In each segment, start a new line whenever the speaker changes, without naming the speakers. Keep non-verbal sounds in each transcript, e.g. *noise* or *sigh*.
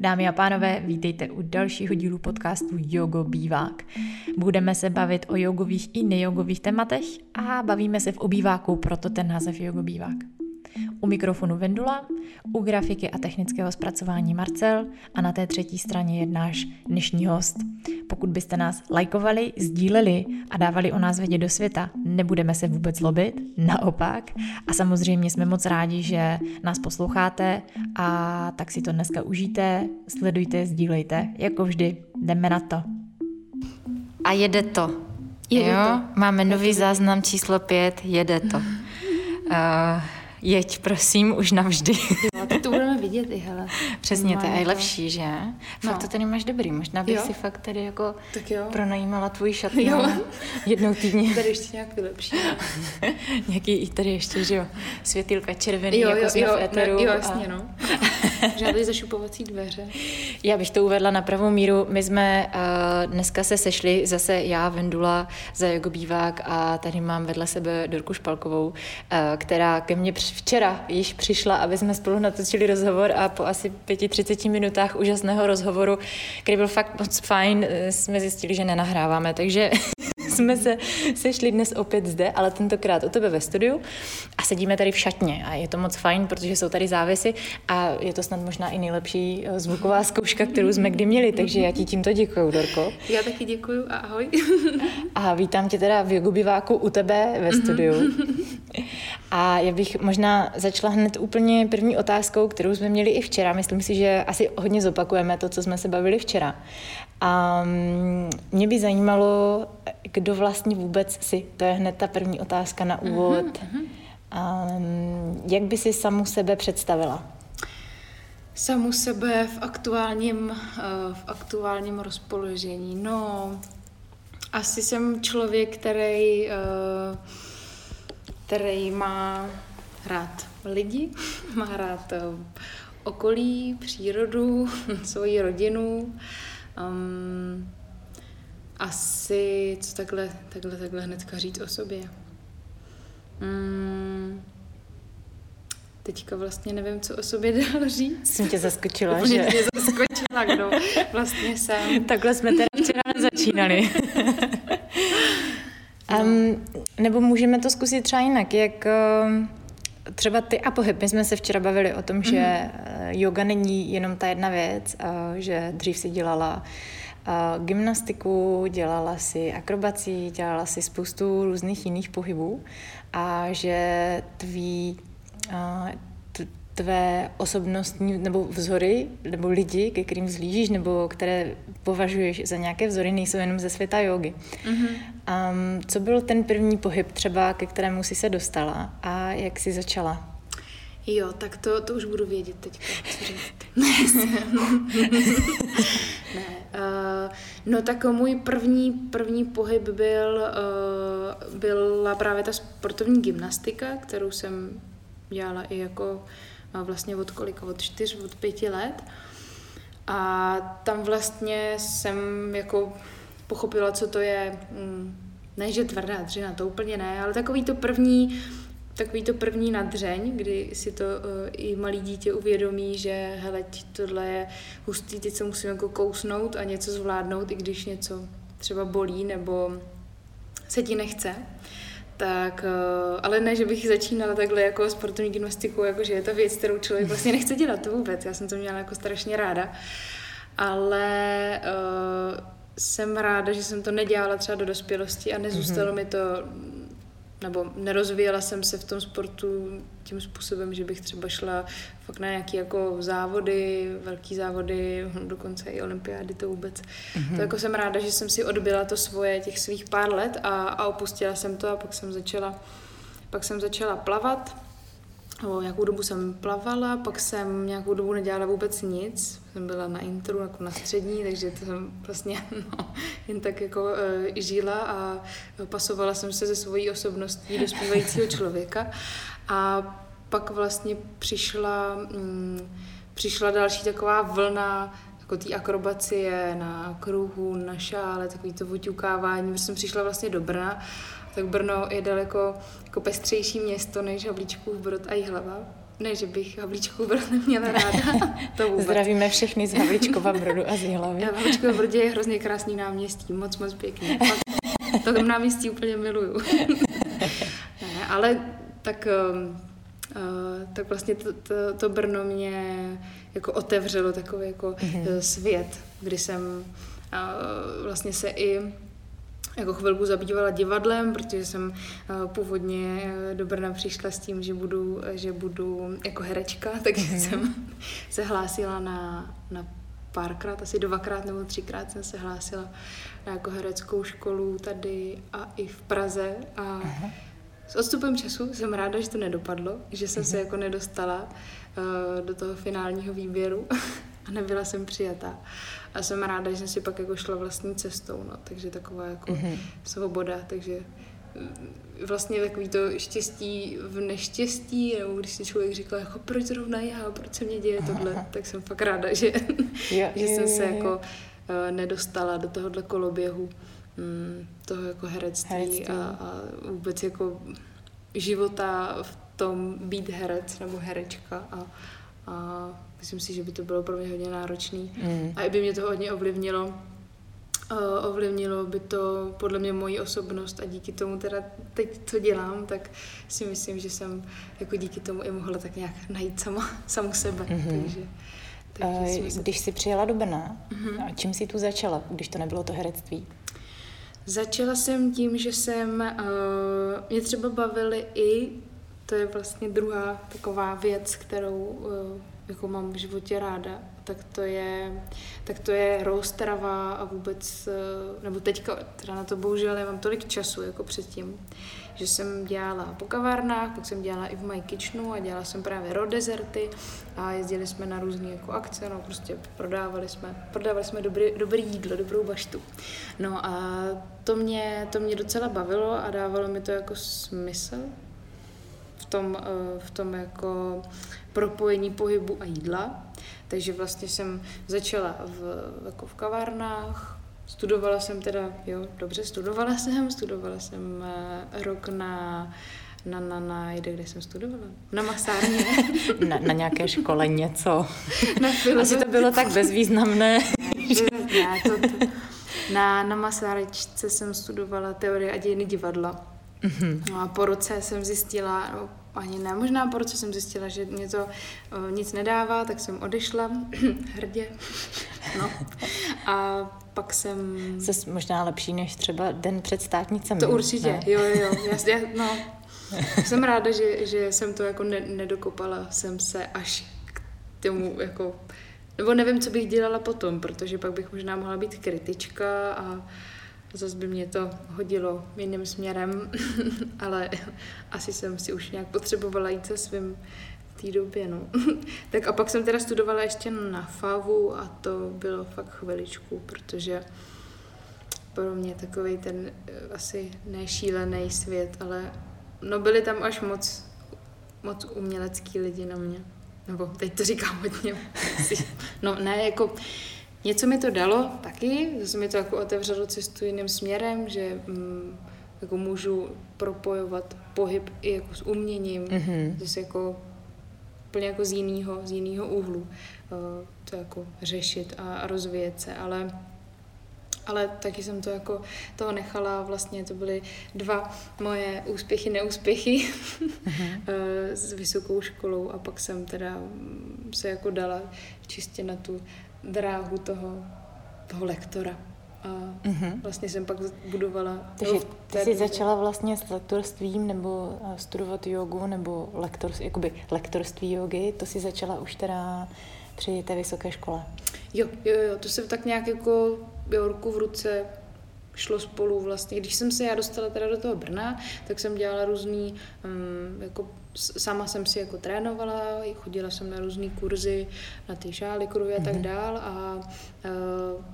Dámy a pánové, vítejte u dalšího dílu podcastu Jogo Bívák. Budeme se bavit o jogových i nejogových tématech a bavíme se v obýváku, proto ten název Jogo Bívák. U mikrofonu Vendula, u grafiky a technického zpracování Marcel a na té třetí straně je náš dnešní host. Pokud byste nás lajkovali, sdíleli a dávali o nás vědět do světa, nebudeme se vůbec zlobit, naopak. A samozřejmě jsme moc rádi, že nás posloucháte a tak si to dneska užijte, sledujte, sdílejte. Jako vždy, jdeme na to. A jede to. Jede jo? to. Máme nový záznam číslo pět, jede to. Uh, *laughs* jeď, prosím, už navždy.
Jo, to vidět i, hele.
Přesně, to je lepší, že? Fakt no. to tady máš dobrý, možná bych jo. si fakt tady jako
tak jo.
pronajímala tvůj šatnu *laughs* jo. jednou týdně. *laughs*
Tady ještě nějak vylepší. *laughs*
Nějaký tady ještě, že jo, světýlka červený, jo, jako jo, jsme jo, v éteru.
Ne, jo, jasně, a... no. Žádný zašupovací dveře.
Já bych to uvedla na pravou míru. My jsme uh, dneska se sešli, zase já, Vendula, za Jogo Bívák a tady mám vedle sebe Dorku Špalkovou, uh, která ke mně včera již přišla, aby jsme spolu natočili rozhovor a po asi 35 minutách úžasného rozhovoru, který byl fakt moc fajn, eh, jsme zjistili, že nenahráváme, takže *laughs* jsme se sešli dnes opět zde, ale tentokrát u tebe ve studiu a sedíme tady v šatně a je to moc fajn, protože jsou tady závěsy a je to snad možná i nejlepší eh, zvuková zkouška, kterou jsme kdy měli, takže já ti tímto děkuju, Dorko.
Já taky děkuju a ahoj.
A vítám tě teda v Jogubiváku u tebe ve studiu. *laughs* A já bych možná začala hned úplně první otázkou, kterou jsme měli i včera. Myslím si, že asi hodně zopakujeme to, co jsme se bavili včera. A mě by zajímalo, kdo vlastně vůbec si, to je hned ta první otázka na mhm, úvod. Uh-huh. Um, jak by si samu sebe představila?
Samu sebe v aktuálním, uh, v aktuálním rozpoložení. No, asi jsem člověk, který, uh, který má rád lidi, *laughs* má rád uh, okolí, přírodu, *laughs* svoji rodinu. Um, asi, co takhle, takhle, takhle hnedka říct o sobě. Um, teďka vlastně nevím, co o sobě *laughs* dál říct.
Jsem tě zaskočila,
Úplně že? Mě zaskočila, kdo vlastně jsem.
Takhle jsme teda včera začínali. Um, nebo můžeme to zkusit třeba jinak, jak uh, třeba ty a pohyb. My jsme se včera bavili o tom, že mm-hmm. yoga není jenom ta jedna věc, že dřív si dělala gymnastiku, dělala si akrobací, dělala si spoustu různých jiných pohybů a že tví tvé osobnostní nebo vzory, nebo lidi, ke kterým zlížíš, nebo které považuješ za nějaké vzory, nejsou jenom ze světa jogy. Mm-hmm. Um, co byl ten první pohyb třeba, ke kterému jsi se dostala a jak jsi začala?
Jo, tak to, to už budu vědět co říct. *laughs* ne, uh, no tak můj první, první pohyb byl, uh, byla právě ta sportovní gymnastika, kterou jsem dělala i jako vlastně od kolika, od čtyř, od pěti let. A tam vlastně jsem jako pochopila, co to je, mm, ne, že tvrdá dřina, to úplně ne, ale takový to první, takový to první nadřeň, kdy si to uh, i malý dítě uvědomí, že hele, tohle je hustý, teď se musím jako kousnout a něco zvládnout, i když něco třeba bolí nebo se ti nechce tak, eh, ale ne, že bych začínala takhle jako sportovní gymnastiku, jako že je to věc, kterou člověk vlastně nechce dělat, to vůbec, já jsem to měla jako strašně ráda, ale uh, jsem ráda, že jsem to nedělala třeba do dospělosti a nezůstalo mm-hmm. mi to nebo nerozvíjela jsem se v tom sportu tím způsobem, že bych třeba šla fakt na nějaké jako závody, velký závody, dokonce i olympiády to vůbec. Mm-hmm. To jako jsem ráda, že jsem si odbyla to svoje těch svých pár let a, a opustila jsem to a pak jsem začala, pak jsem začala plavat O, nějakou dobu jsem plavala, pak jsem nějakou dobu nedělala vůbec nic. Jsem byla na intru, jako na střední, takže to jsem vlastně *laughs* no, jen tak jako uh, žila a pasovala jsem se ze svojí osobností do zpívajícího člověka. A pak vlastně přišla, mm, přišla další taková vlna jako té akrobacie na kruhu, na šále, takový to oťukávání, protože jsem přišla vlastně do Brna tak Brno je daleko jako pestřejší město než Havlíčkův Brod a Jihlava. ne, že bych Havlíčkovou Brod neměla ráda, *laughs* to vůbec.
Zdravíme všechny z Havlíčkova Brodu a z Jihlavy.
Havlíčkova Brodě je hrozně krásný náměstí, moc, moc pěkný. to tam náměstí úplně miluju. *laughs* ne, ale tak, uh, tak vlastně to, to, to Brno mě jako otevřelo takový jako mm-hmm. svět, kdy jsem uh, vlastně se i jako chvilku zabývala divadlem, protože jsem uh, původně uh, do Brna přišla s tím, že budu, že budu jako herečka, *laughs* takže mm-hmm. jsem se hlásila na, na párkrát, asi dvakrát nebo třikrát jsem se hlásila na jako hereckou školu tady a i v Praze a uh-huh. s odstupem času jsem ráda, že to nedopadlo, že jsem uh-huh. se jako nedostala uh, do toho finálního výběru *laughs* a nebyla jsem přijatá. A jsem ráda, že jsem si pak jako šla vlastní cestou, no, takže taková jako uh-huh. svoboda, takže vlastně takový to štěstí v neštěstí, nebo když si člověk říkal, jako proč zrovna já, proč se mě děje tohle, *laughs* tak jsem fakt ráda, že, jo, *laughs* že jsem se jako uh, nedostala do tohohle koloběhu um, toho jako herectví, herectví. A, a vůbec jako života v tom být herec nebo herečka a, a myslím si, že by to bylo pro mě hodně náročný mm. a i by mě to hodně ovlivnilo ovlivnilo by to podle mě moji osobnost a díky tomu teda teď, co dělám, tak si myslím, že jsem jako díky tomu i mohla tak nějak najít sama, samu sebe. Mm-hmm. Takže,
takže uh, když jsi přijela do Brna, mm-hmm. čím jsi tu začala, když to nebylo to herectví?
Začala jsem tím, že jsem, uh, mě třeba bavily i, to je vlastně druhá taková věc, kterou uh, jako mám v životě ráda, tak to je, tak to je roztrava a vůbec, eh, nebo teďka, teda na to bohužel nemám tolik času jako předtím, že jsem dělala po kavárnách, pak jsem dělala i v My Kitchenu a dělala jsem právě raw deserty a jezdili jsme na různé jako akce, no prostě prodávali jsme, prodávali jsme dobrý, dobrý jídlo, dobrou baštu. No a to mě, to mě docela bavilo a dávalo mi to jako smysl v tom, eh, v tom jako propojení pohybu a jídla. Takže vlastně jsem začala v, jako v kavárnách, studovala jsem teda, jo, dobře, studovala *laughs* jsem, studovala jsem uh, rok na na, na, na, jde, kde jsem studovala? Na masárně. *laughs*
na, na nějaké škole něco. *laughs* Na Asi to bylo tak bezvýznamné.
ne, to, to, na, na masárečce jsem studovala teorie a dějiny divadla. Mm-hmm. No a po roce jsem zjistila, no, ani ne, možná po roce jsem zjistila, že mě to uh, nic nedává, tak jsem odešla *clears throat* hrdě. No. A pak jsem...
Jsi možná lepší než třeba den před státnicemi.
To určitě, ne? jo, jo, *laughs* jasně, no. jsem ráda, že, že jsem to jako ne, nedokopala, jsem se až k tomu jako nebo nevím, co bych dělala potom, protože pak bych možná mohla být kritička a zase by mě to hodilo jiným směrem, *laughs* ale asi jsem si už nějak potřebovala jít se svým v té době, no. *laughs* tak a pak jsem teda studovala ještě na FAVu a to bylo fakt chviličku, protože pro mě takový ten eh, asi nešílený svět, ale no byli tam až moc, moc umělecký lidi na mě. Nebo teď to říkám hodně. *laughs* no ne, jako Něco mi to dalo taky, zase mi to jako otevřelo cestu jiným směrem, že mm, jako můžu propojovat pohyb i jako s uměním, mm-hmm. zase jako úplně jako z jiného, z jiného úhlu uh, to jako řešit a, a rozvíjet se, ale ale taky jsem to jako toho nechala, vlastně to byly dva moje úspěchy, neúspěchy uh-huh. *laughs* s vysokou školou a pak jsem teda se jako dala čistě na tu dráhu toho, toho lektora. A uh-huh. vlastně jsem pak budovala...
Takže ty jsi začala vlastně s lektorstvím nebo eh, studovat jogu nebo lektors, jakoby lektorství jogy, to si začala už teda při té vysoké škole.
Jo, jo, jo, to se tak nějak jako ruku v ruce šlo spolu vlastně. Když jsem se já dostala teda do toho Brna, tak jsem dělala různý, um, jako sama jsem si jako trénovala, chodila jsem na různé kurzy, na ty šály, kruhy a tak mhm. dál a uh,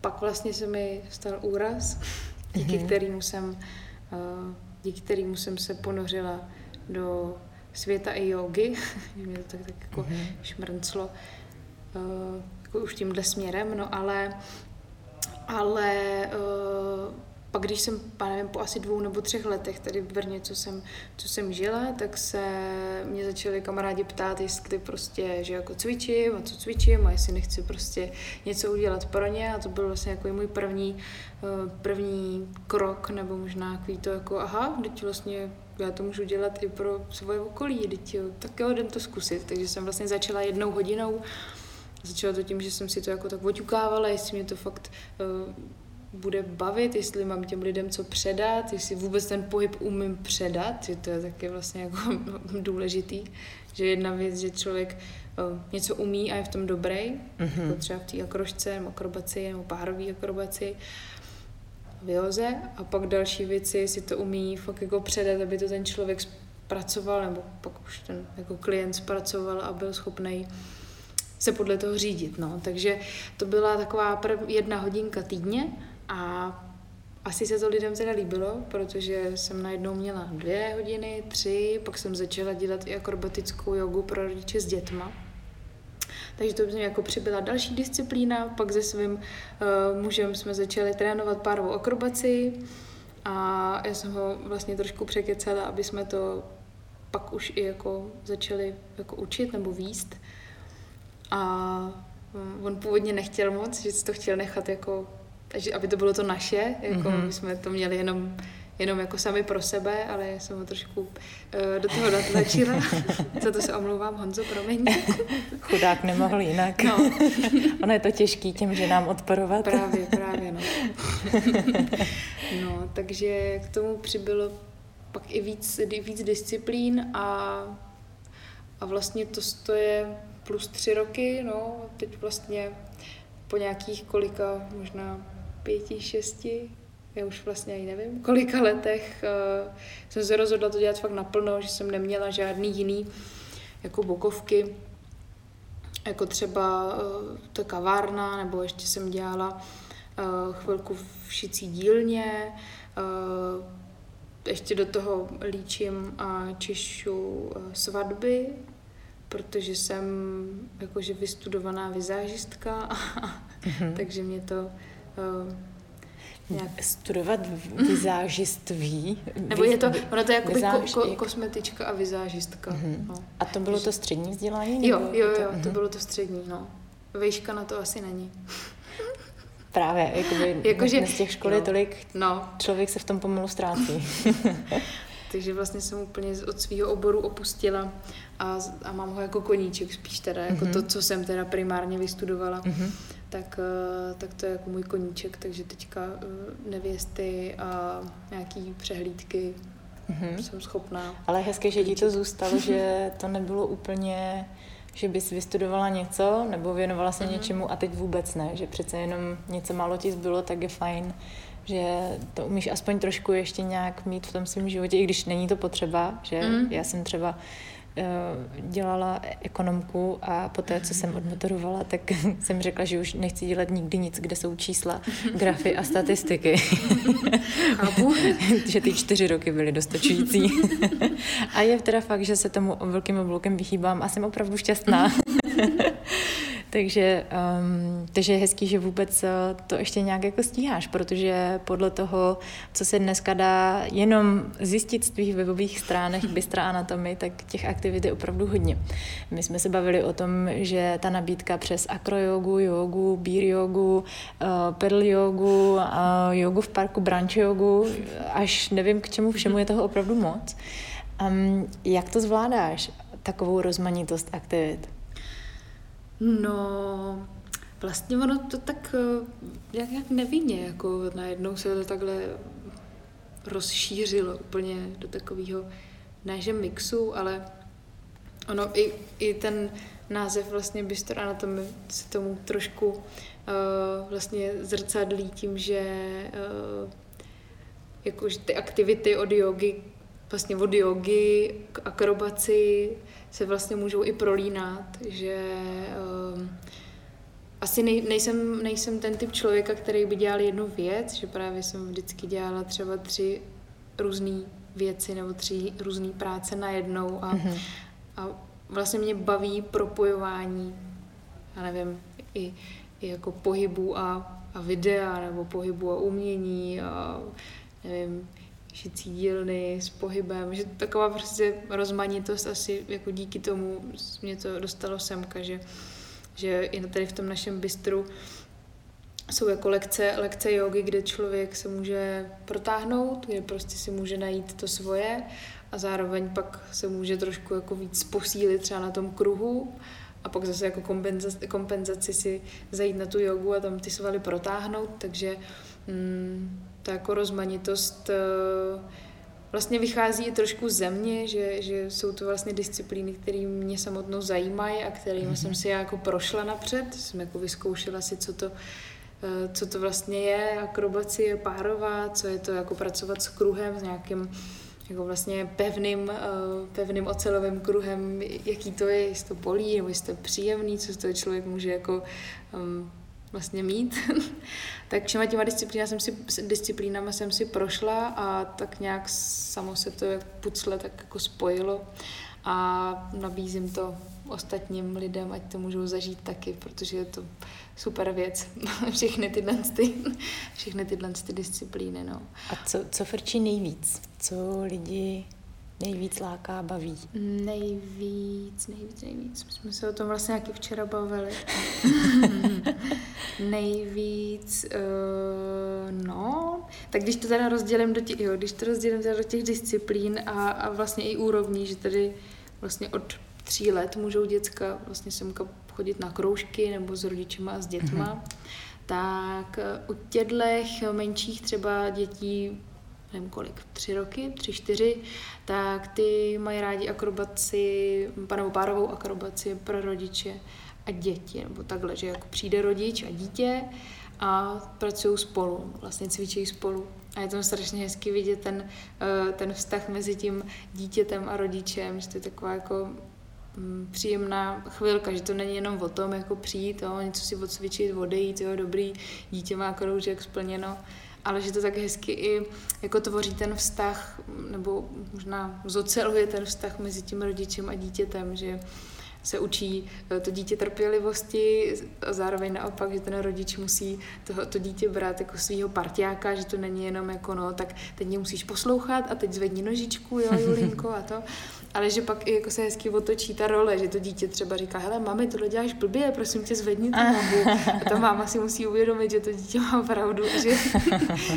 pak vlastně se mi stal úraz, *laughs* díky mm-hmm. kterému jsem, uh, díky kterému jsem se ponořila do světa i jogy, *laughs* mě to tak, tak jako mm-hmm. šmrnclo uh, jako už tímhle směrem, no ale ale uh, pak když jsem, nevím, po asi dvou nebo třech letech tady v Brně, co jsem, co jsem žila, tak se mě začali kamarádi ptát, jestli prostě, že jako cvičím a co cvičím a jestli nechci prostě něco udělat pro ně a to byl vlastně jako můj první, eh, první krok nebo možná takový to jako aha, teď vlastně já to můžu dělat i pro svoje okolí, teď jo, tak jo, jdem to zkusit. Takže jsem vlastně začala jednou hodinou, začala to tím, že jsem si to jako tak oťukávala, jestli mě to fakt uh, bude bavit, jestli mám těm lidem co předat, jestli vůbec ten pohyb umím předat, že to je taky vlastně jako *laughs* důležitý, že jedna věc, že člověk uh, něco umí a je v tom dobrý, mm-hmm. jako třeba v té akrošce, nebo akrobaci, nebo párové akrobaci, vyoze a pak další věci si to umí fakt jako předat, aby to ten člověk zpracoval, nebo pak už ten jako klient zpracoval a byl schopný se podle toho řídit. No. Takže to byla taková prv, jedna hodinka týdně a asi se to lidem teda líbilo, protože jsem najednou měla dvě hodiny, tři, pak jsem začala dělat i akrobatickou jogu pro rodiče s dětma. Takže to mě jako přibyla další disciplína, pak se svým uh, mužem jsme začali trénovat párovou akrobaci a já jsem ho vlastně trošku překecala, aby jsme to pak už i jako začali jako učit nebo výst. A on původně nechtěl moc, že to chtěl nechat jako takže aby to bylo to naše, jako mm-hmm. my jsme to měli jenom, jenom jako sami pro sebe, ale já jsem ho trošku uh, do toho natlačila. *laughs* Za to se omlouvám, Honzo, promiň. *laughs*
Chudák nemohl jinak. No. *laughs* ono je to těžký těm ženám odporovat.
Právě, právě, no. no, takže k tomu přibylo pak i víc, víc disciplín a, a vlastně to stoje plus tři roky, no, teď vlastně po nějakých kolika, možná pěti, šesti, já už vlastně ani nevím, kolika letech uh, jsem se rozhodla to dělat fakt naplno, že jsem neměla žádný jiný jako bokovky, jako třeba uh, ta kavárna, nebo ještě jsem dělala uh, chvilku v šicí dílně, uh, ještě do toho líčím a češu svatby, protože jsem jakože vystudovaná vizážistka, mm-hmm. *laughs* takže mě to
nějak studovat vizážiství.
Nebo je to, ono to je jako vizáž, ko, ko, kosmetička a vizážistka.
Mm-hmm. No. A to bylo to střední vzdělání?
Jo, jo, jo, to, mm-hmm. bylo to střední, no. Vejška na to asi není.
Právě, jakoby *laughs* jako, že, z těch škol je tolik, no. člověk se v tom pomalu ztrácí. *laughs*
Takže vlastně jsem úplně od svého oboru opustila a, a mám ho jako koníček spíš teda, jako mm-hmm. to, co jsem teda primárně vystudovala. Mm-hmm tak, eh, tak to je jako můj koníček, takže teďka eh, nevěsty a nějaký přehlídky mm-hmm. jsem schopná.
Ale hezké, že ti to zůstalo, že *laughs* to nebylo úplně že bys vystudovala něco nebo věnovala se mm-hmm. něčemu a teď vůbec ne, že přece jenom něco málo ti zbylo, tak je fajn, že to umíš aspoň trošku ještě nějak mít v tom svém životě, i když není to potřeba, že mm. já jsem třeba Eh, dělala ekonomku a poté, co jsem odmotorovala, tak *laughs* jsem řekla, že už nechci dělat nikdy nic, kde jsou čísla, *laughs* grafy a statistiky. *laughs*
Chápu.
že ty čtyři roky byly dostačující. a je teda fakt, že se tomu velkým obloukem vychýbám a jsem opravdu šťastná. Takže, um, takže je hezký, že vůbec uh, to ještě nějak jako stíháš, protože podle toho, co se dneska dá jenom zjistit z tvých webových stránek *laughs* Bystra Anatomy, tak těch aktivit je opravdu hodně. My jsme se bavili o tom, že ta nabídka přes akrojogu, jogu, beer jogu, uh, pedal jogu, uh, jogu v parku, branch jogu, až nevím k čemu všemu je toho opravdu moc. Um, jak to zvládáš, takovou rozmanitost aktivit?
No, vlastně ono to tak eh, jak, jak nevinně, jako najednou se to takhle rozšířilo úplně do takového, ne že mixu, ale ono i, i ten název vlastně Bistro Anatomy se tomu trošku uh, vlastně zrcadlí tím, že uh, jakože ty aktivity od jogy, vlastně od jogy k akrobaci, se vlastně můžou i prolínat, že um, asi nej, nejsem, nejsem ten typ člověka, který by dělal jednu věc, že právě jsem vždycky dělala třeba tři různé věci nebo tři různé práce najednou a, mm-hmm. a vlastně mě baví propojování, já nevím, i i jako pohybu a, a videa, nebo pohybu a umění a nevím, šicí dílny s pohybem, že taková prostě rozmanitost asi jako díky tomu mě to dostalo semka, že, že i tady v tom našem bistru jsou jako lekce, lekce jogy, kde člověk se může protáhnout, kde prostě si může najít to svoje a zároveň pak se může trošku jako víc posílit třeba na tom kruhu a pak zase jako kompenzaci, kompenzaci si zajít na tu jogu a tam ty svaly protáhnout, takže mm, ta jako rozmanitost uh, vlastně vychází i trošku ze mě, že, že jsou to vlastně disciplíny, které mě samotnou zajímají a kterými mm-hmm. jsem si jako prošla napřed, jsem jako vyzkoušela si, co to, eh, co to vlastně je, akrobacie párová, co je to jako pracovat s kruhem, s nějakým jako vlastně pevným, eh, pevným ocelovým kruhem, jaký to je, jestli to bolí, nebo jestli to je příjemný, co z toho člověk může jako vlastně mít. *laughs* tak všema těma disciplínama jsem si, disciplínama jsem si prošla a tak nějak samo se to jak pucle tak jako spojilo a nabízím to ostatním lidem, ať to můžou zažít taky, protože je to super věc. *laughs* všechny tyhle, ty, všechny tyhle ty disciplíny. No.
A co, co frčí nejvíc? Co lidi nejvíc láká, baví?
Nejvíc, nejvíc, nejvíc. My jsme se o tom vlastně nějaký včera bavili. *laughs* nejvíc, uh, no, tak když to teda rozdělím do těch, jo, když to rozdělím teda do těch disciplín a, a vlastně i úrovní, že tady vlastně od tří let můžou děcka vlastně semka chodit na kroužky nebo s rodičema a s dětma, mm-hmm. tak eh, u těchto menších třeba dětí nevím kolik, tři roky, tři, čtyři, tak ty mají rádi akrobaci, nebo párovou akrobaci pro rodiče a děti, nebo takhle, že jako přijde rodič a dítě a pracují spolu, vlastně cvičí spolu. A je to strašně hezky vidět ten, eh, ten vztah mezi tím dítětem a rodičem, že to je taková jako mm, příjemná chvilka, že to není jenom o tom, jako přijít, jo, něco si odsvičit, odejít, jo, dobrý, dítě má kroužek splněno, ale že to tak hezky i jako tvoří ten vztah, nebo možná zoceluje ten vztah mezi tím rodičem a dítětem, že se učí eh, to dítě trpělivosti a zároveň naopak, že ten rodič musí to, to dítě brát jako svého partiáka, že to není jenom jako no, tak teď mě musíš poslouchat a teď zvedni nožičku, jo, Julinko a to, ale že pak i jako se hezky otočí ta role, že to dítě třeba říká, hele, mami, tohle děláš blbě, prosím tě, zvedni tu nohu. A ta máma si musí uvědomit, že to dítě má pravdu, *laughs* že,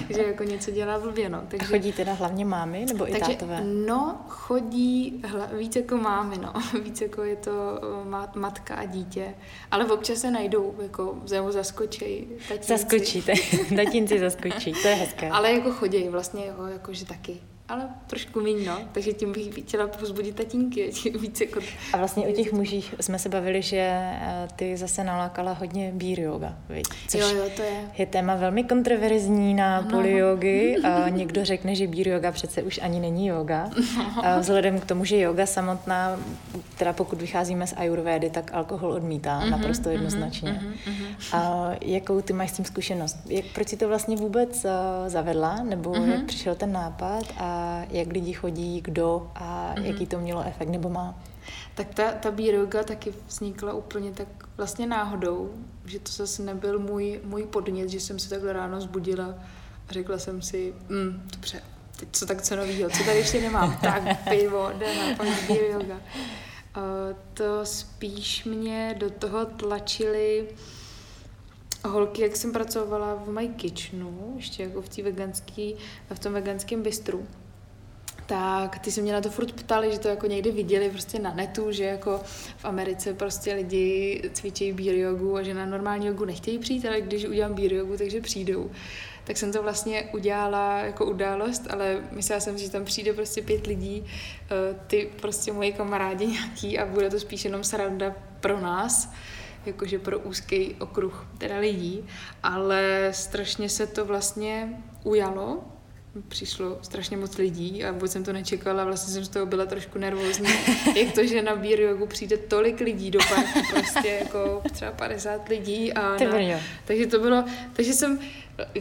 že jako něco dělá blbě, no.
Takže, Chodí teda hlavně mámy nebo i takže, tátové?
No, chodí hla, víc jako mámy, no. *laughs* Víc jako je to matka a dítě. Ale občas se najdou, jako nebo zaskočí.
Zaskočí, *laughs* tatínci zaskočí, to je hezké.
Ale jako chodí vlastně, jo, jakože taky ale trošku méně, no. Takže tím bych chtěla pozbudit tatínky, *laughs* víc jako...
A vlastně o těch mužích jsme se bavili, že eh, ty zase nalákala hodně beer yoga, viď?
Což jo, jo, to je.
je téma velmi kontroverzní na no. poli jogy. *laughs* A někdo řekne, že beer yoga přece už ani není yoga. *laughs* No. A vzhledem k tomu, že yoga samotná, teda pokud vycházíme z ayurvédy, tak alkohol odmítá mm-hmm, naprosto jednoznačně. Mm-hmm, mm-hmm. A jakou ty máš s tím zkušenost? Jak, proč si to vlastně vůbec uh, zavedla? Nebo mm-hmm. jak přišel ten nápad? A jak lidi chodí, kdo a mm-hmm. jaký to mělo efekt nebo má.
Tak ta, ta yoga taky vznikla úplně tak vlastně náhodou, že to zase nebyl můj, můj podnět, že jsem se takhle ráno zbudila a řekla jsem si, mm, dobře, teď co tak co novýho, co tady ještě nemám, *laughs* tak pivo, jdeme, pak yoga. Uh, to spíš mě do toho tlačili holky, jak jsem pracovala v My Kitchenu, ještě jako v, veganský, v tom veganském bistru, tak ty se mě na to furt ptali, že to jako někdy viděli prostě na netu, že jako v Americe prostě lidi cvičí beer jogu a že na normální jogu nechtějí přijít, ale když udělám beer jogu, takže přijdou. Tak jsem to vlastně udělala jako událost, ale myslela jsem, že tam přijde prostě pět lidí, eh, ty prostě moji kamarádi nějaký a bude to spíš jenom sranda pro nás jakože pro úzký okruh teda lidí, ale strašně se to vlastně ujalo, přišlo strašně moc lidí a vůbec jsem to nečekala, vlastně jsem z toho byla trošku nervózní, *laughs* jak to, že na Beer Yogu přijde tolik lidí do parku, prostě jako třeba 50 lidí a na, takže to bylo, takže jsem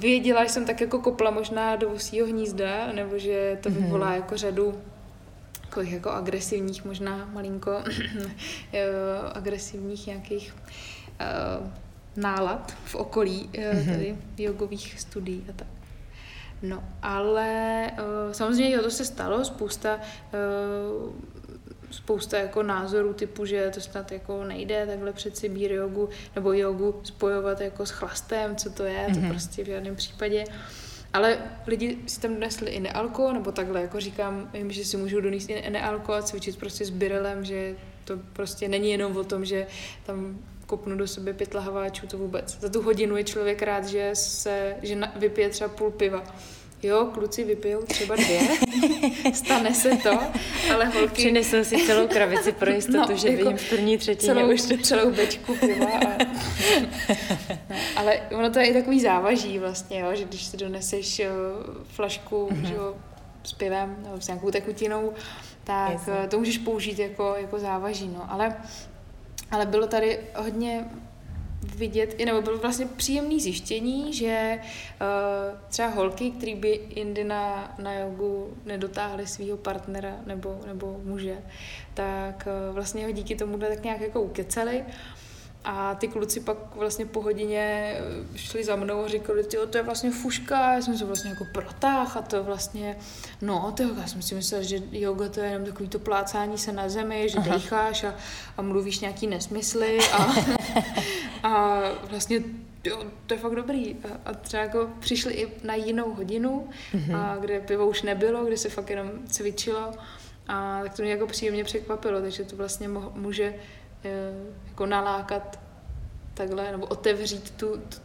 věděla, že jsem tak jako kopla možná do svého hnízda, nebo že to vyvolá mm-hmm. jako řadu takových jako agresivních, možná malinko *clears throat* agresivních nějakých uh, nálad v okolí mm-hmm. tady jogových studií a tak. No, ale uh, samozřejmě jo, to se stalo, spousta uh, spousta jako názorů typu, že to snad jako nejde takhle přeci bír jogu nebo jogu spojovat jako s chlastem, co to je, mm-hmm. to mhm. prostě v žádném případě. Ale lidi si tam donesli i nealko, nebo takhle, jako říkám, jim, že si můžou donést i nealko a cvičit prostě s birelem, že to prostě není jenom o tom, že tam kopnu do sebe pět lahaváčů, to vůbec. Za tu hodinu je člověk rád, že se že vypije třeba půl piva. Jo, kluci vypijou třeba dvě, *laughs* stane se to, ale holky...
Přinesou si celou kravici pro jistotu, no, že jako v první třetině
celou,
už...
celou bečku piva. A... *laughs* no, ale ono to je i takový závaží vlastně, jo, že když si doneseš flašku mm-hmm. že jo, s pivem nebo s nějakou tekutinou, tak Jasně. to můžeš použít jako, jako závaží, no. Ale, ale bylo tady hodně vidět, nebo bylo vlastně příjemné zjištění, že uh, třeba holky, které by jindy na, na jogu nedotáhly svého partnera nebo, nebo muže, tak uh, vlastně ho díky tomu tak nějak jako ukeceli a ty kluci pak vlastně po hodině eh, šli za mnou a říkali, tyjo, to je vlastně fuška, já jsem se vlastně jako protáh a to vlastně, no, tyjo, já jsem si myslela, že yoga to je jenom takový to plácání se na zemi, že Aha. decháš a, a mluvíš nějaký nesmysly a, *laughs* a vlastně jo, to je fakt dobrý. A, a třeba jako přišli i na jinou hodinu, mm-hmm. a kde pivo už nebylo, kde se fakt jenom cvičilo a tak to mě jako příjemně překvapilo, takže to vlastně může Eh, jako nalákat takhle, nebo otevřít tu, tu,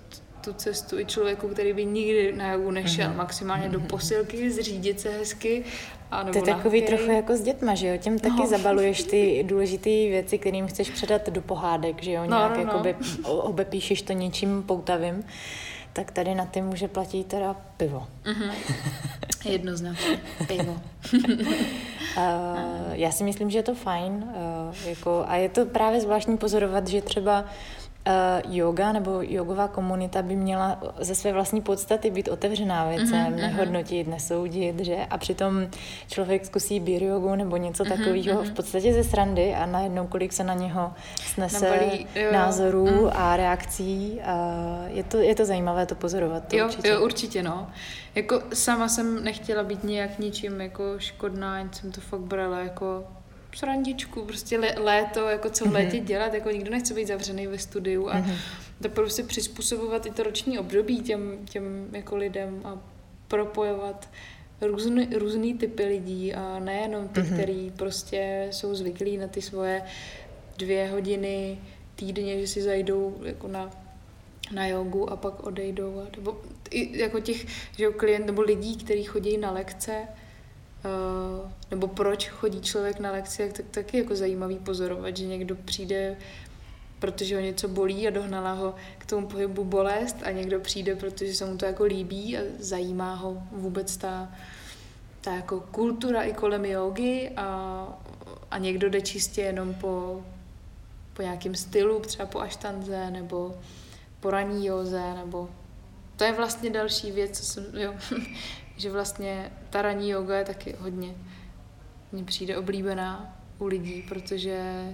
tu cestu i člověku, který by nikdy na jogu nešel, mm-hmm. maximálně do mhm. posilky, zřídit se hezky. A
to je takový hokej. trochu jako s dětma, že jo? Těm taky no. zabaluješ ty důležité věci, kterým chceš předat do pohádek, že jo? No, Nějak no, no. jakoby obepíšeš to něčím poutavým. Tak tady na ty může platit teda pivo.
Mm-hmm. *laughs* Jednoznačně. Pivo.
Uh, *laughs* já si myslím, že je to fajn. Uh, jako, a je to právě zvláštní pozorovat, že třeba uh, yoga nebo jogová komunita by měla ze své vlastní podstaty být otevřená věcem, mm-hmm, nehodnotit, nesoudit, že? A přitom člověk zkusí beer jogu nebo něco mm-hmm, takového mm-hmm. v podstatě ze srandy a najednou kolik se na něho snese Nabalí, názorů mm. a reakcí. Uh, je, to, je to zajímavé to pozorovat. To
jo,
určitě.
jo, určitě, no. Jako sama jsem nechtěla být nějak ničím jako škodná, jen jsem to fakt brala jako srandičku, prostě léto, jako co v mhm. létě dělat, jako nikdo nechce být zavřený ve studiu a to prostě přizpůsobovat i to roční období těm, těm jako lidem a propojovat různý, různý typy lidí a nejenom ty, mm-hmm. který prostě jsou zvyklí na ty svoje dvě hodiny týdně, že si zajdou jako na na jogu a pak odejdou. A, nebo i jako těch že klient, nebo lidí, kteří chodí na lekce, uh, nebo proč chodí člověk na lekce, tak taky jako zajímavý pozorovat, že někdo přijde protože ho něco bolí a dohnala ho k tomu pohybu bolest a někdo přijde, protože se mu to jako líbí a zajímá ho vůbec ta, ta jako kultura i kolem jogy a, a někdo jde čistě jenom po, po nějakém stylu, třeba po aštanze nebo po raní józe, nebo to je vlastně další věc, co jsem, jo, *laughs* že vlastně ta ranní yoga je taky hodně, mně přijde oblíbená u lidí, protože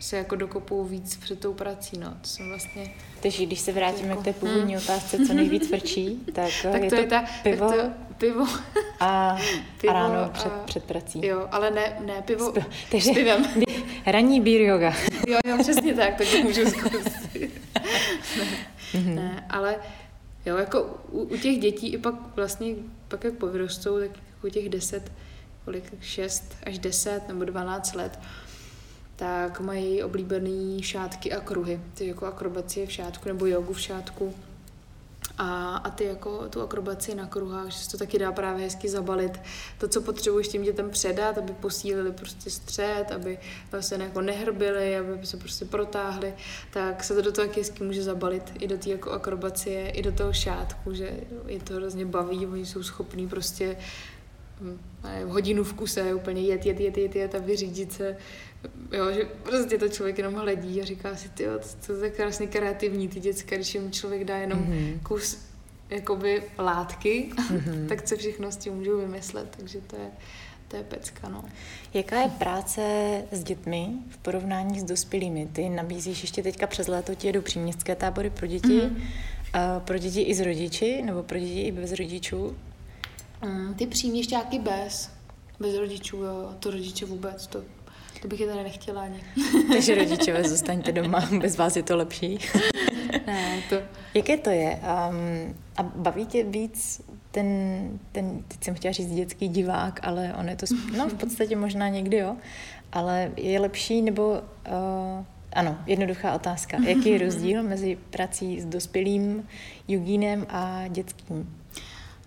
se jako dokopou víc před tou prací, no, to jsem vlastně...
Takže když se vrátíme jako, k té původní mm. otázce, co nejvíc frčí, *laughs* tak,
tak
je
to, je ta,
pivo,
to pivo *laughs*
a, *laughs* pivo a ráno před, a, před prací.
Jo, ale ne, ne pivo
s, takže,
s pivem.
Ranní beer yoga.
jo, jo, přesně tak, tak to můžu zkusit. mm-hmm. ne, ale jo, jako u, u těch dětí i pak vlastně, pak jak povyrostou, tak jako těch deset, kolik, šest až deset nebo dvanáct let, tak mají oblíbený šátky a kruhy, ty jako akrobacie v šátku nebo jogu v šátku. A, a ty jako tu akrobaci na kruhách, že se to taky dá právě hezky zabalit. To, co potřebuješ tím dětem předat, aby posílili prostě střed, aby se jako nehrbili, aby se prostě protáhli, tak se to do toho hezky může zabalit i do té jako akrobacie, i do toho šátku, že je to hrozně baví, oni jsou schopní prostě hm, hodinu v kuse úplně jet, jet, jet, jet, jet a vyřídit se jo, že prostě to člověk jenom hledí a říká si, ty, to, to je krásně kreativní, ty děcka, když jim člověk dá jenom mm-hmm. kus jakoby látky, mm-hmm. *laughs* tak co všechno s tím můžou vymyslet, takže to je, to je pecka, no.
Jaká je práce s dětmi v porovnání s dospělými? Ty nabízíš ještě teďka přes léto, ti jedou příměstské tábory pro děti, mm-hmm. pro děti i s rodiči, nebo pro děti i bez rodičů?
Mm, ty příměšťáky bez, bez rodičů, jo, to rodiče vůbec, to, to bych je tady nechtěla ani. *laughs*
Takže rodičové, zůstaňte doma, bez vás je to lepší. *laughs*
ne, to...
Jaké to je? Um, a baví tě víc ten, ten, teď jsem chtěla říct dětský divák, ale on je to, no v podstatě možná někdy jo, ale je lepší nebo, uh, ano, jednoduchá otázka. Jaký je rozdíl mezi prací s dospělým jogínem a dětským?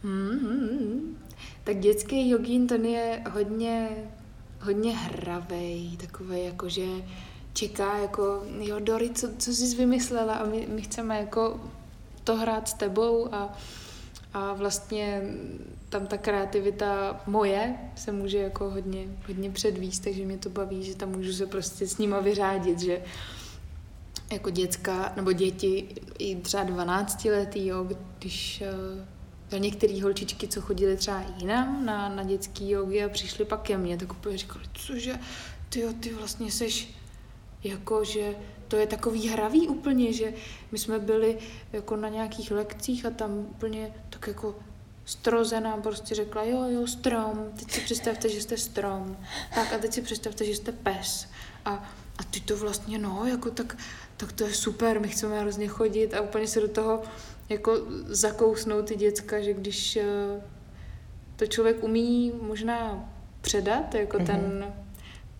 Mm-hmm. Tak dětský jogín, ten je hodně, hodně hravej, takový jakože čeká jako, jo Dory, co, co jsi vymyslela a my, my chceme jako to hrát s tebou a, a vlastně tam ta kreativita moje se může jako hodně, hodně předvíst, takže mě to baví, že tam můžu se prostě s nima vyřádit, že jako děcka, nebo děti i třeba 12 letý, jo, když uh, některé holčičky, co chodily třeba jinam na, na dětský jogi a přišly pak ke mně, tak úplně říkali, cože, ty, ty vlastně seš jako, že to je takový hravý úplně, že my jsme byli jako na nějakých lekcích a tam úplně tak jako strozená prostě řekla, jo, jo, strom, teď si představte, že jste strom, tak a teď si představte, že jste pes. A, a ty to vlastně, no, jako tak, tak to je super, my chceme hrozně chodit a úplně se do toho jako zakousnou ty děcka, že když eh, to člověk umí možná předat, jako mm-hmm. ten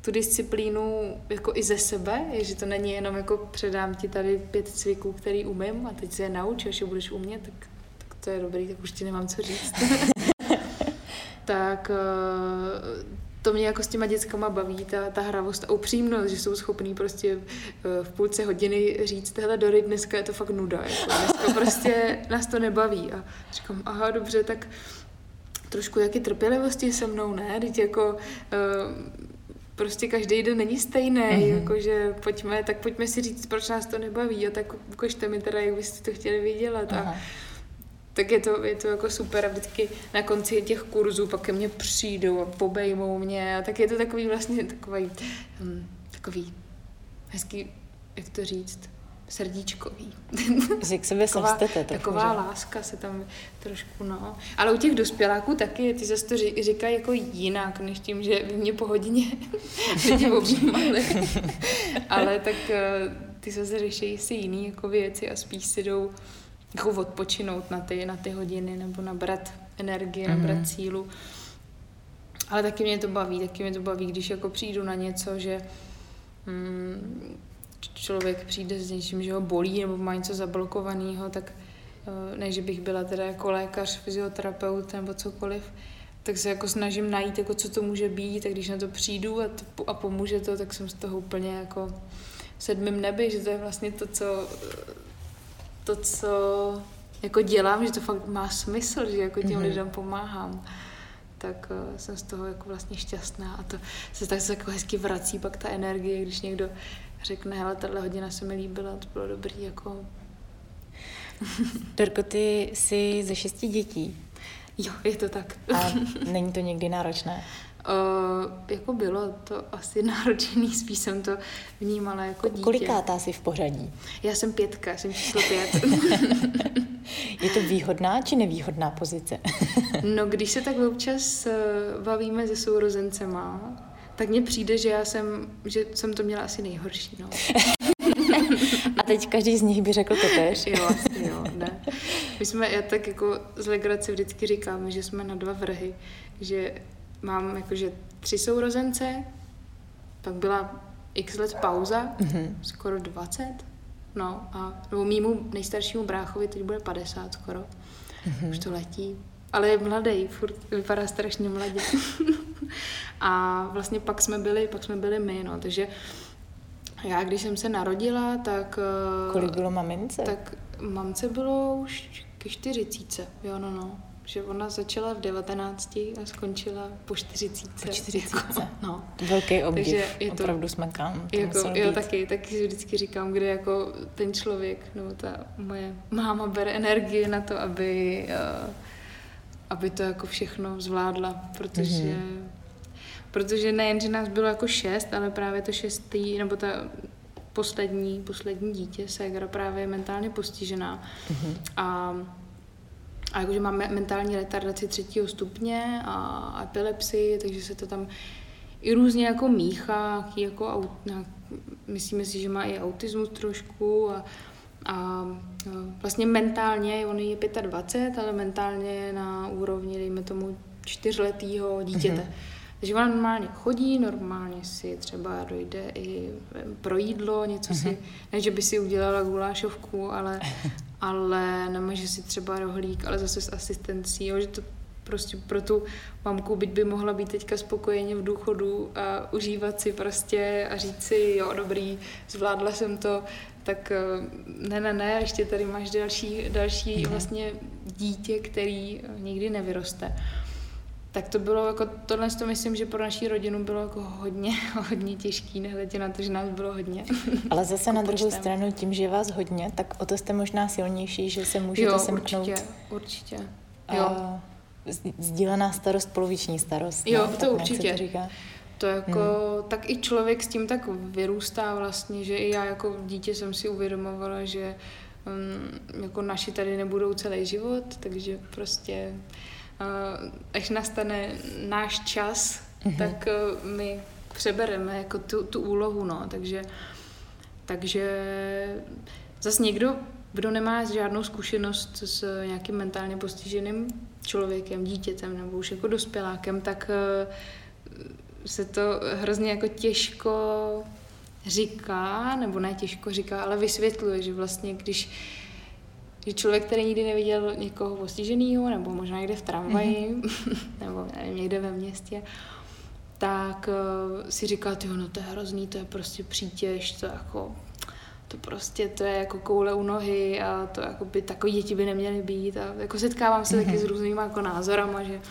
tu disciplínu jako i ze sebe, že to není jenom jako předám ti tady pět cviků, který umím a teď se je nauč, až je budeš umět, tak, tak to je dobrý, tak už ti nemám co říct. *laughs* tak eh, to mě jako s těma dětskama baví, ta, ta hravost a upřímnost, že jsou schopní prostě eh, v půlce hodiny říct, tohle Dory, dneska je to fakt nuda, jako dneska *laughs* prostě nás to nebaví a říkám, aha, dobře, tak trošku jaký trpělivosti se mnou, ne? Teď jako uh, prostě každý den není stejný, mm-hmm. jakože pojďme, tak pojďme si říct, proč nás to nebaví a tak ukažte mi teda, jak byste to chtěli vydělat a tak je to, je to jako super a vždycky na konci těch kurzů pak ke mně přijdou a pobejmou mě a tak je to takový vlastně takový, um, takový hezký, jak to říct, srdíčkový.
Že k sobě taková, semstete,
taková že? láska se tam trošku, no. Ale u těch dospěláků taky, ty zase to říkají jako jinak, než tím, že vy mě po hodině *laughs* lidi objímali. Ale tak eh, ty zase řeší si jiný jako věci a spíš si jdou jako odpočinout na ty, na ty hodiny nebo nabrat energii, mm-hmm. nabrat sílu. Ale taky mě to baví, taky mě to baví, když jako přijdu na něco, že mm, člověk přijde s něčím, že ho bolí nebo má něco zablokovaného, tak eh, ne, že bych byla teda jako lékař, fyzioterapeut nebo cokoliv, tak se jako snažím najít, jako co to může být, tak když na to přijdu a, to, a pomůže to, tak jsem z toho úplně jako v sedmém nebi, že to je vlastně to, co to, co jako dělám, že to fakt má smysl, že jako těm mm-hmm. lidem pomáhám tak uh, jsem z toho jako vlastně šťastná a to se tak se jako hezky vrací pak ta energie, když někdo řekne, hele, tahle hodina se mi líbila, to bylo dobrý, jako... *laughs*
Dorko, ty jsi ze šesti dětí.
Jo, je to tak.
A *laughs* není to někdy náročné?
Uh, jako bylo to asi *laughs* náročný, spíš jsem to vnímala jako dítě.
Kolikátá jsi v pořadí?
Já jsem pětka, jsem číslo pět. *laughs*
Je to výhodná či nevýhodná pozice? *laughs*
no, když se tak občas uh, bavíme se sourozencema, tak mně přijde, že já jsem, že jsem to měla asi nejhorší, no.
A teď každý z nich by řekl to tež.
jo, asi jo, ne. My jsme, já tak jako z legrace vždycky říkám, že jsme na dva vrhy, že mám jakože tři sourozence, pak byla x let pauza, mm-hmm. skoro 20, no a nebo mýmu nejstaršímu bráchovi teď bude 50 skoro, mm-hmm. už to letí, ale je mladý, furt vypadá strašně mladě. *laughs* a vlastně pak jsme byli, pak jsme byli my, no, takže já, když jsem se narodila, tak...
Eh, Kolik bylo mamince?
Tak mamce bylo už ke čtyřicíce, jo, no, no. Že ona začala v 19 a skončila po 40.
Po 40. Jako,
no. *laughs*
Velký obdiv, Takže je to, opravdu kam.
Jako, jo, taky, taky si vždycky říkám, kde jako ten člověk, nebo ta moje máma bere energii na to, aby, uh, aby to jako všechno zvládla, protože mm-hmm protože nejen, že nás bylo jako šest, ale právě to šestý, nebo ta poslední, poslední dítě, Segra právě je mentálně postižená. Mm-hmm. A a jakože máme mentální retardaci třetího stupně a epilepsii, takže se to tam i různě jako míchá, jako, myslíme si, že má i autismus trošku a, a vlastně mentálně, on je 25, ale mentálně je na úrovni, dejme tomu, čtyřletého dítěte. Mm-hmm. Takže ona normálně chodí, normálně si třeba dojde i pro jídlo, něco mm-hmm. si, mhm. ne, že by si udělala gulášovku, ale, *laughs* ale nemůže si třeba rohlík, ale zase s asistencí, jo, že to prostě pro tu mamku, byť by mohla být teďka spokojeně v důchodu a užívat si prostě a říct si, jo, dobrý, zvládla jsem to, tak eh, ne, ne, ne, ještě tady máš další, další mhm. vlastně dítě, který nikdy nevyroste tak to bylo jako, tohle to myslím, že pro naší rodinu bylo jako hodně, *laughs* hodně těžký, nehledě na to, že nás bylo hodně. *laughs*
Ale zase na druhou stranu tím, že vás hodně, tak o to jste možná silnější, že se můžete
jo,
semknout.
určitě, určitě.
Jo. A sdílená starost, poloviční starost.
Jo, ne? to tak určitě. To, říká. to jako, hmm. tak i člověk s tím tak vyrůstá vlastně, že i já jako dítě jsem si uvědomovala, že um, jako naši tady nebudou celý život, takže prostě až nastane náš čas, mm-hmm. tak eh, my přebereme jako tu, tu úlohu, no, takže, takže zase někdo, kdo nemá žádnou zkušenost s nějakým mentálně postiženým člověkem, dítětem nebo už jako dospělákem, tak eh, se to hrozně jako těžko říká, nebo ne těžko říká, ale vysvětluje, že vlastně když že člověk, který nikdy neviděl někoho postiženého, nebo možná někde v tramvaji, mm-hmm. *laughs* nebo nevím, někde ve městě, tak uh, si říkal, ty no to je hrozný, to je prostě přítěž, to jako, to prostě, to je jako koule u nohy a to jako by takový děti by neměly být a jako setkávám se mm-hmm. taky s mhm. různýma jako názorama, že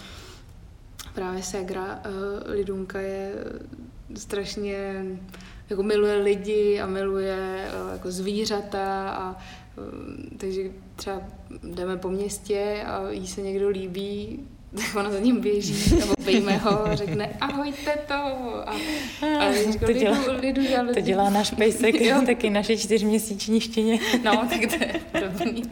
právě Segra uh, Lidunka je strašně jako miluje lidi a miluje uh, jako zvířata a takže třeba jdeme po městě a jí se někdo líbí, *laughs* tak ona za ním běží a obejme ho a řekne ahojte to. A,
a to, dělá, lidu, lidu, to dělá náš pejsek, *laughs* taky naše čtyřměsíční štěně.
No, tak to je podobný.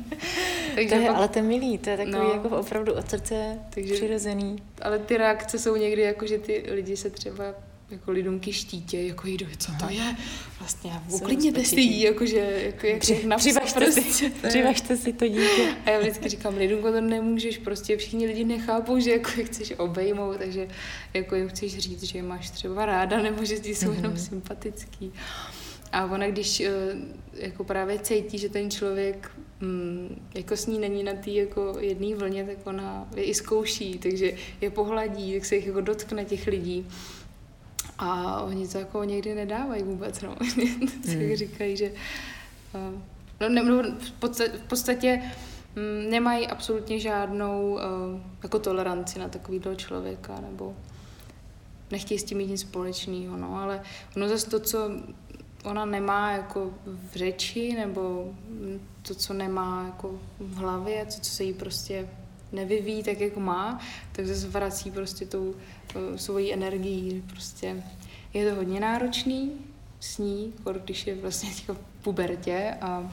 Takže to je, pak, ale to je milý, to je takový no, jako opravdu od srdce takže, přirozený.
Ale ty reakce jsou někdy jako, že ty lidi se třeba jako lidunky štítě, jako jídu, co to je, vlastně uklidněte si jí, jakože, jako, jak Při,
přivažte, prostě, si, *laughs* přivažte si to dítě.
A já vždycky říkám, lidunko, to nemůžeš, prostě všichni lidi nechápou, že jako chceš obejmout, takže jako jim chceš říct, že je máš třeba ráda, nebo že ti jsou mm-hmm. jenom sympatický. A ona, když eh, jako právě cítí, že ten člověk mm, jako s ní není na té jako jedné vlně, tak ona je i zkouší, takže je pohladí, tak se jich jako dotkne těch lidí. A oni to jako někdy nedávají vůbec, no. *laughs* hmm. říkají, že uh, no, ne, no, v, podstatě, v podstatě um, nemají absolutně žádnou uh, jako toleranci na takovýhle člověka, nebo nechtějí s tím mít nic společného, no, ale ono zase to, co ona nemá jako v řeči, nebo to, co nemá jako v hlavě, to, co se jí prostě nevyvíjí tak, jak má, tak zase vrací prostě tou uh, svojí energií. Prostě je to hodně náročný s ní, když je vlastně v pubertě a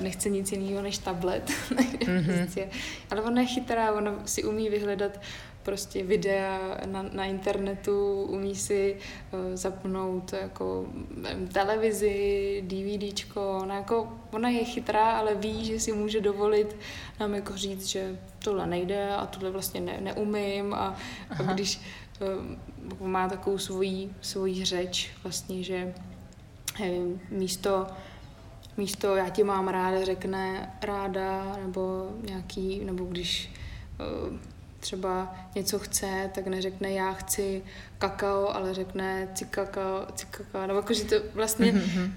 nechce nic jiného než tablet. mm-hmm. *laughs* Ale ona je chytrá, ona si umí vyhledat prostě videa na, na internetu, umí si uh, zapnout jako nevím, televizi, DVDčko, ona, jako, ona je chytrá, ale ví, že si může dovolit nám jako říct, že tohle nejde a tohle vlastně ne, neumím a, a když uh, má takovou svoji, svoji řeč vlastně, že nevím, místo místo já tě mám ráda řekne ráda nebo nějaký, nebo když uh, třeba něco chce, tak neřekne já chci kakao, ale řekne cikaka, cikaka, nebo jakože to vlastně mm-hmm.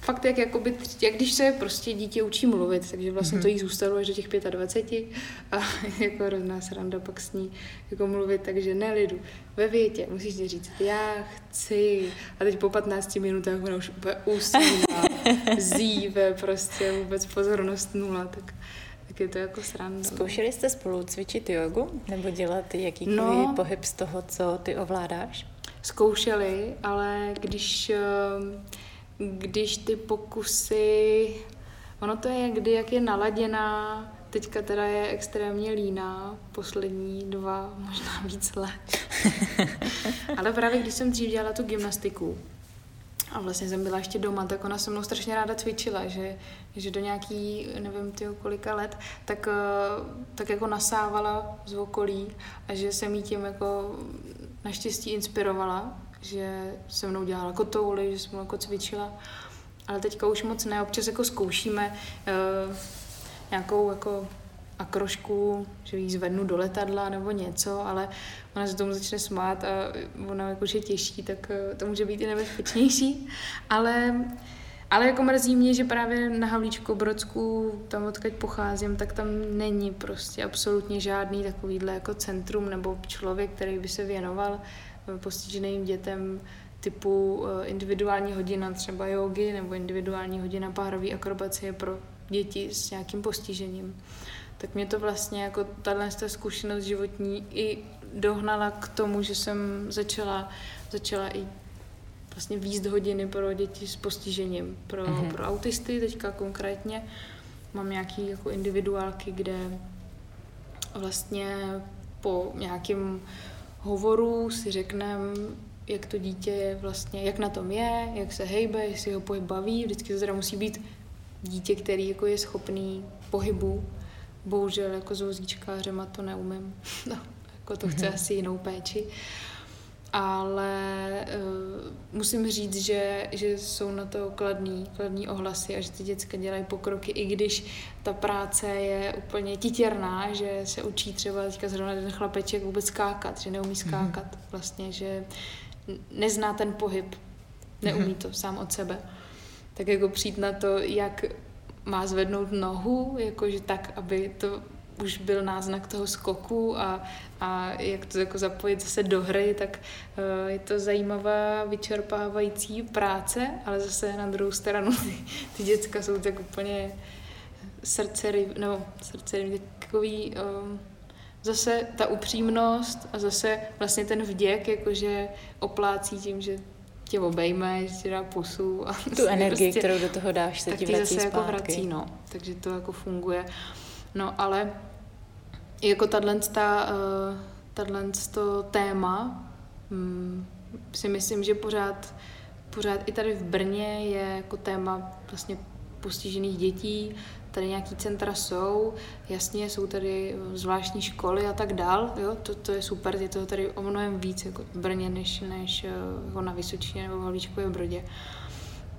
fakt jak, jakoby, jak když se prostě dítě učí mluvit, takže vlastně mm-hmm. to jí zůstalo až do těch 25 a *laughs* jako hrozná sranda pak s ní jako mluvit, takže ne lidu, ve větě musíš říct já chci a teď po 15 minutách ona už úplně *laughs* zíve prostě vůbec pozornost nula, tak tak je to jako sranda.
Zkoušeli jste spolu cvičit jogu nebo dělat jakýkoliv no, pohyb z toho, co ty ovládáš?
Zkoušeli, ale když, eh, když ty pokusy, ono to je kdy, jak je naladěná, teďka teda je extrémně líná, poslední dva, *laughs* možná víc let. *laughs* ale právě když jsem dřív dělala tu gymnastiku, a vlastně jsem byla ještě doma, tak ona se mnou strašně ráda cvičila, že, že do nějaký, nevím, tyho kolika let, tak, eh, tak jako nasávala z okolí a že jsem jí tím jako naštěstí inspirovala, že se mnou dělala kotouly, že jsem jako cvičila. Ale teďka už moc ne, občas jako zkoušíme uh, nějakou jako akrošku, že ji zvednu do letadla nebo něco, ale ona se tomu začne smát a ona jako je těžší, tak eh, to může být i nebezpečnější. Ale, ale jako mrzí mě, že právě na Havlíčku Brodsku, tam odkud pocházím, tak tam není prostě absolutně žádný takovýhle jako centrum nebo člověk, který by se věnoval eh, postiženým dětem typu eh, individuální hodina třeba jogy nebo individuální hodina párové akrobacie pro děti s nějakým postižením tak mě to vlastně jako tahle zkušenost životní i dohnala k tomu, že jsem začala, začala i vlastně výst hodiny pro děti s postižením, pro, mm-hmm. pro autisty teďka konkrétně. Mám nějaký jako individuálky, kde vlastně po nějakém hovoru si řekneme, jak to dítě je vlastně, jak na tom je, jak se hejbe, jestli ho pohyb baví. Vždycky to teda musí být dítě, který jako je schopný pohybu bohužel jako s vozíčkářema to neumím. *laughs* No, jako to chce mm-hmm. asi jinou péči. Ale uh, musím říct, že, že jsou na to kladný, kladný ohlasy a že ty děcka dělají pokroky, i když ta práce je úplně titěrná, že se učí třeba teďka zrovna ten chlapeček vůbec skákat, že neumí mhm. skákat mm-hmm. vlastně, že nezná ten pohyb, neumí mm-hmm. to sám od sebe. Tak jako přijít na to, jak má zvednout nohu, jakože tak, aby to už byl náznak toho skoku a, a jak to jako zapojit zase do hry, tak uh, je to zajímavá, vyčerpávající práce, ale zase na druhou stranu *laughs* ty, ty děcka jsou tak úplně srdce, no srdce takový, um, zase ta upřímnost a zase vlastně ten vděk, jakože oplácí tím, že tě obejme, že ti dá pusu. A
tu energii, prostě, kterou do toho dáš, se ti vrací
zase jako vrací, no. Takže to jako funguje. No ale jako tato, tato to téma hm, si myslím, že pořád, pořád i tady v Brně je jako téma vlastně postižených dětí, tady nějaký centra jsou, jasně jsou tady zvláštní školy a tak dál, jo, to, to je super, je to tady o mnohem víc jako v Brně, než, než jako na Vysočině nebo v Havlíčkově Brodě.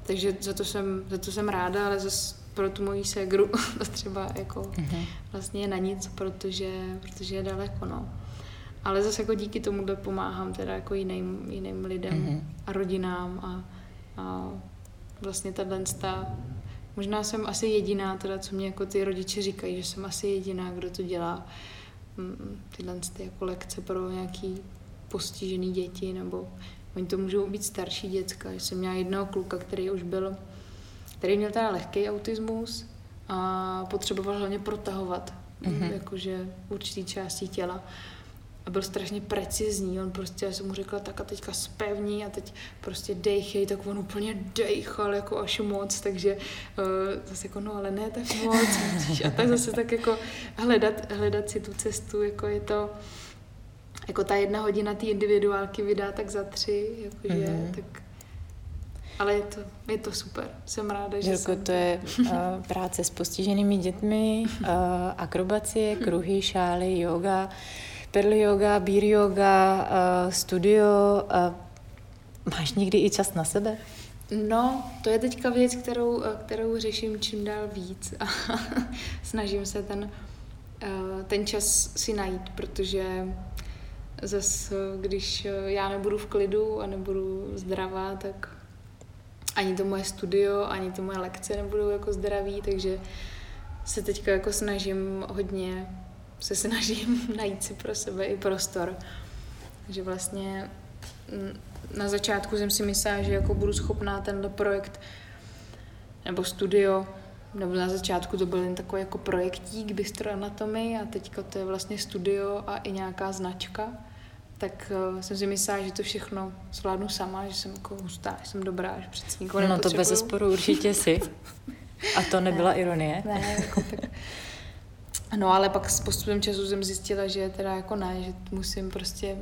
Takže za to jsem, za to jsem ráda, ale zase pro tu moji ségru *laughs* to třeba jako mm-hmm. vlastně je na nic, protože, protože je daleko, no. Ale zase jako díky tomu pomáhám teda jako jiným, jiným lidem mm-hmm. a rodinám a, a vlastně tato Možná jsem asi jediná, teda, co mě jako ty rodiče říkají, že jsem asi jediná, kdo to dělá mm, tyhle ty jako lekce pro nějaký postižený děti, nebo oni to můžou být starší děcka. Jsem měla jednoho kluka, který už byl, který měl teda lehký autismus a potřeboval hlavně protahovat, mm-hmm. jakože určitý části těla a byl strašně precizní, on prostě, já jsem mu řekla tak a teďka spevní a teď prostě dejchej, tak on úplně dejchal jako až moc, takže uh, zase jako no ale ne tak moc, a tak zase tak jako hledat, hledat si tu cestu, jako je to, jako ta jedna hodina té individuálky vydá tak za tři, jakože, mm-hmm. tak ale je to, je to super. Jsem ráda, že
Jirko,
jsem...
to je uh, práce s postiženými dětmi, uh, akrobacie, kruhy, šály, yoga. Perl yoga, beer yoga, uh, studio. Uh, máš někdy i čas na sebe?
No, to je teďka věc, kterou, eh, kterou řeším čím dál víc a *laughs* snažím se ten, ten čas si najít, protože zase, když já nebudu v klidu a nebudu zdravá, tak ani to moje studio, ani to moje lekce nebudou jako zdraví, takže se teďka jako snažím hodně se snažím *laughs* najít si pro sebe i prostor. Takže vlastně mm, na začátku jsem si myslela, že jako budu schopná tenhle projekt nebo studio nebo na začátku to byl jen takový jako projektík bistro anatomii a teďka to je vlastně studio a i nějaká značka. Tak uh, jsem si myslela, že to všechno zvládnu sama, že jsem jako hustá, že jsem dobrá, že přece nikoho
No to bez sporu určitě si. *laughs* A to nebyla
ne,
ironie?
Ne, jako tak. *laughs* No ale pak s postupem času jsem zjistila, že teda jako ne, že musím prostě,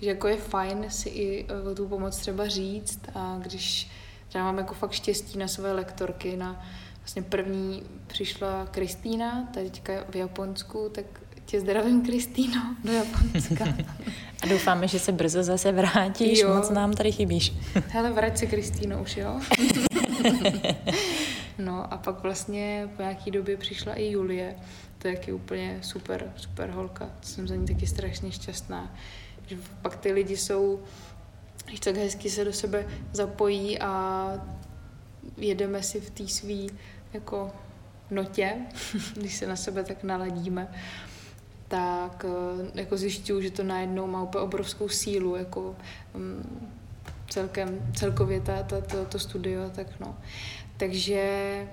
že jako je fajn si i o tu pomoc třeba říct a když já mám jako fakt štěstí na své lektorky, na vlastně první přišla Kristýna, teďka v Japonsku, tak tě zdravím, Kristýno, do Japonska. *laughs*
A doufáme, že se brzo zase vrátíš, jo. moc nám tady chybíš. *laughs*
Hele, vrať se, Kristýno, už jo? *laughs* no a pak vlastně po nějaký době přišla i Julie, to je jaký úplně super, super holka, jsem za ní taky strašně šťastná. Že pak ty lidi jsou, když tak hezky se do sebe zapojí a jedeme si v té svý jako notě, *laughs* když se na sebe tak naladíme, tak eh, jako zjišťuju, že to najednou má úplně obrovskou sílu, jako um, celkem, celkově ta, ta, to, to studio, tak no. Takže,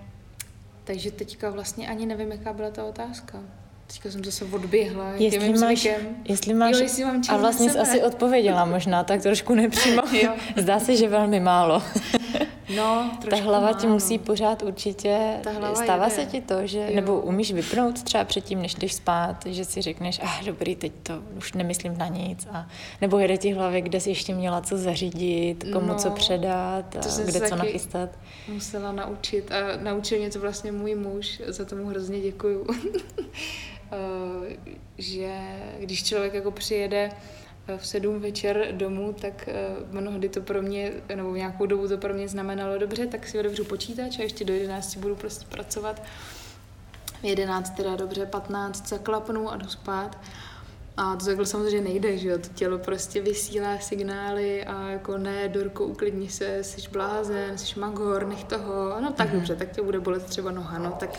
takže teďka vlastně ani nevím, jaká byla ta otázka. Teďka jsem zase odběhla.
Jestli máš, jestli máš, jo, jestli mám a vlastně jsi asi odpověděla možná, tak trošku nepřímo. *laughs* Zdá se, že velmi málo. *laughs*
No,
Ta hlava ti musí pořád určitě, stává jede. se ti to, že, jo. nebo umíš vypnout třeba předtím, než jdeš spát, že si řekneš, ah dobrý, teď to už nemyslím na nic, a, nebo jede ti hlavě, kde jsi ještě měla co zařídit, komu no, co předat, a kde co nachystat.
musela naučit a naučil mě to vlastně můj muž, za tomu hrozně děkuju. *laughs* Eh, že když člověk jako přijede v sedm večer domů, tak uh, mnohdy to pro mě, nebo nějakou dobu to pro mě znamenalo dobře, tak si otevřu počítač a ještě do 11 budu prostě pracovat. V 11 teda dobře, 15 zaklapnu a jdu spát. A to takhle samozřejmě nejde, že jo, to tělo prostě vysílá signály a jako ne, Dorko, uklidni se, jsi blázen, jsi magor, nech toho, no tak mm-hmm. dobře, tak tě bude bolet třeba noha, no tak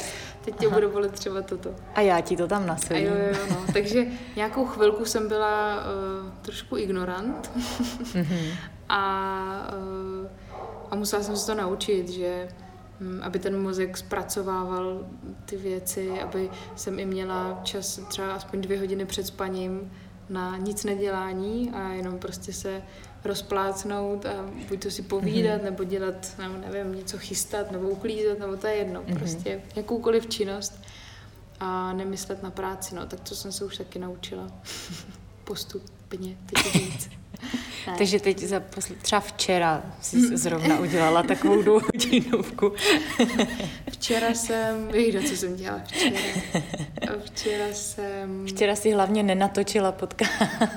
teď tě Aha. bude bolet třeba toto.
A já ti to tam nasadím.
A jo, jo, no, *laughs* takže nějakou chvilku jsem byla uh, trošku ignorant mm-hmm. *laughs* a, uh, a musela jsem se to naučit, že aby ten mozek zpracovával ty věci, aby jsem i měla čas třeba aspoň dvě hodiny před spaním na nic nedělání a jenom prostě se rozplácnout a buď to si povídat, mm-hmm. nebo dělat, nebo nevím, něco chystat, nebo uklízet, nebo to je jedno, mm-hmm. prostě jakoukoliv činnost a nemyslet na práci, no, tak to jsem se už taky naučila *laughs* postupně, teď víc.
Takže teď za posl- třeba včera jsi zrovna udělala takovou dvouhodinovku. *laughs*
včera jsem, víš, co jsem dělala včera. Včera jsem...
Včera si hlavně nenatočila podcast.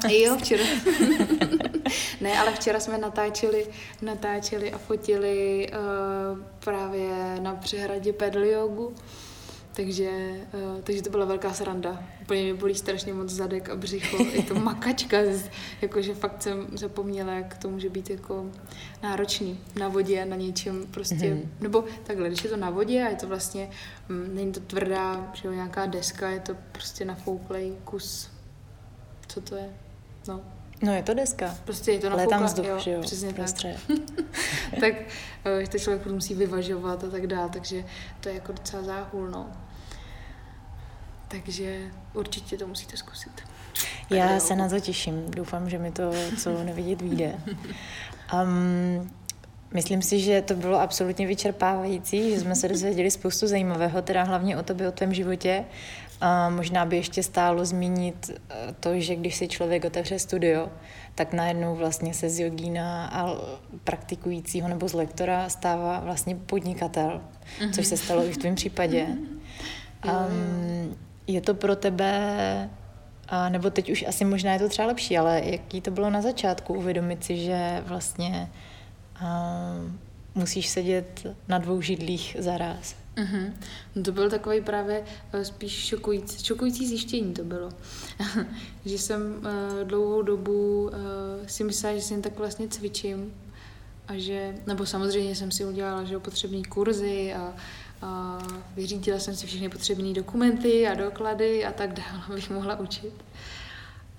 Jo, včera. *laughs* ne, ale včera jsme natáčeli, natáčeli a fotili uh, právě na přehradě pedliogu. Takže, uh, takže to byla velká sranda. Úplně mi bolí strašně moc zadek a břicho. *laughs* Je to makačka, jakože fakt jsem zapomněla, jak to může být jako náročný na vodě, na něčem prostě, mm-hmm. nebo takhle, když je to na vodě a je to vlastně, mm, není to tvrdá, že jo, nějaká deska, je to prostě nafouklej kus, co to je, no,
No je to deska.
Prostě je to
Ale tam vzduch, jo, že jo,
přesně tak. *laughs* tak eh, to člověk musí vyvažovat a tak dále, takže to je jako docela záhul, no. Takže určitě to musíte zkusit.
Já se na to těším. Doufám, že mi to, co nevidět, vyjde. Um, Myslím si, že to bylo absolutně vyčerpávající, že jsme se dozvěděli spoustu zajímavého, teda hlavně o tobě, o tvém životě. A možná by ještě stálo zmínit eh, to, že když si člověk otevře studio, tak najednou vlastně se z jogína a praktikujícího nebo z lektora stává vlastně podnikatel, mm-hmm. což se stalo i v tvém případě. Um, je to pro tebe, a nebo teď už asi možná je to třeba lepší, ale jaký to bylo na začátku uvědomit si, že vlastně um, musíš sedět na dvou židlích zaraz?
Uh-huh. No to byl takový právě uh, spíš šokující, šokující zjištění to bylo. *laughs* že jsem uh, dlouhou dobu uh, si myslela, že si jen tak vlastně cvičím a že, nebo samozřejmě jsem si udělala, že potřební kurzy a a vyřídila jsem si všechny potřebné dokumenty a doklady a tak dále, *laughs* abych mohla učit.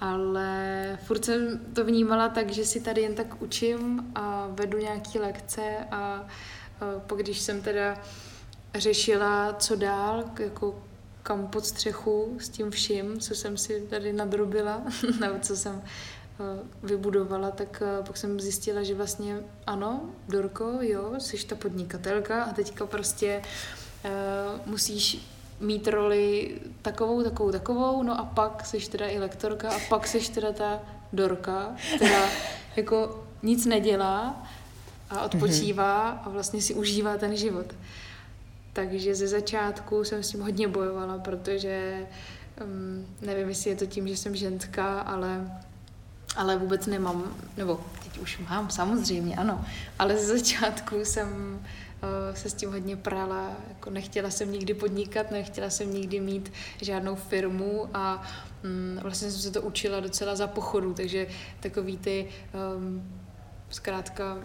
Ale furt jsem to vnímala tak, že si tady jen tak učím a vedu nějaké lekce a, a když jsem teda řešila, co dál, jako kam pod střechu s tím vším, co jsem si tady nadrobila, *laughs* nebo co jsem eh, vybudovala, tak eh, pak jsem zjistila, že vlastně ano, Dorko, jo, jsi ta podnikatelka a teďka prostě uh, musíš mít roli takovou, takovou, takovou, no a pak jsi teda i lektorka a pak jsi teda ta Dorka, která *laughs* jako nic nedělá a odpočívá a vlastně si užívá ten život. Takže ze začátku jsem s tím hodně bojovala, protože um, nevím, jestli je to tím, že jsem ženská, ale, ale vůbec nemám, nebo teď už mám samozřejmě, ano, ale ze začátku jsem uh, se s tím hodně prala, jako nechtěla jsem nikdy podnikat, nechtěla jsem nikdy mít žádnou firmu a um, vlastně jsem se to učila docela za pochodu, takže takový ty um, zkrátka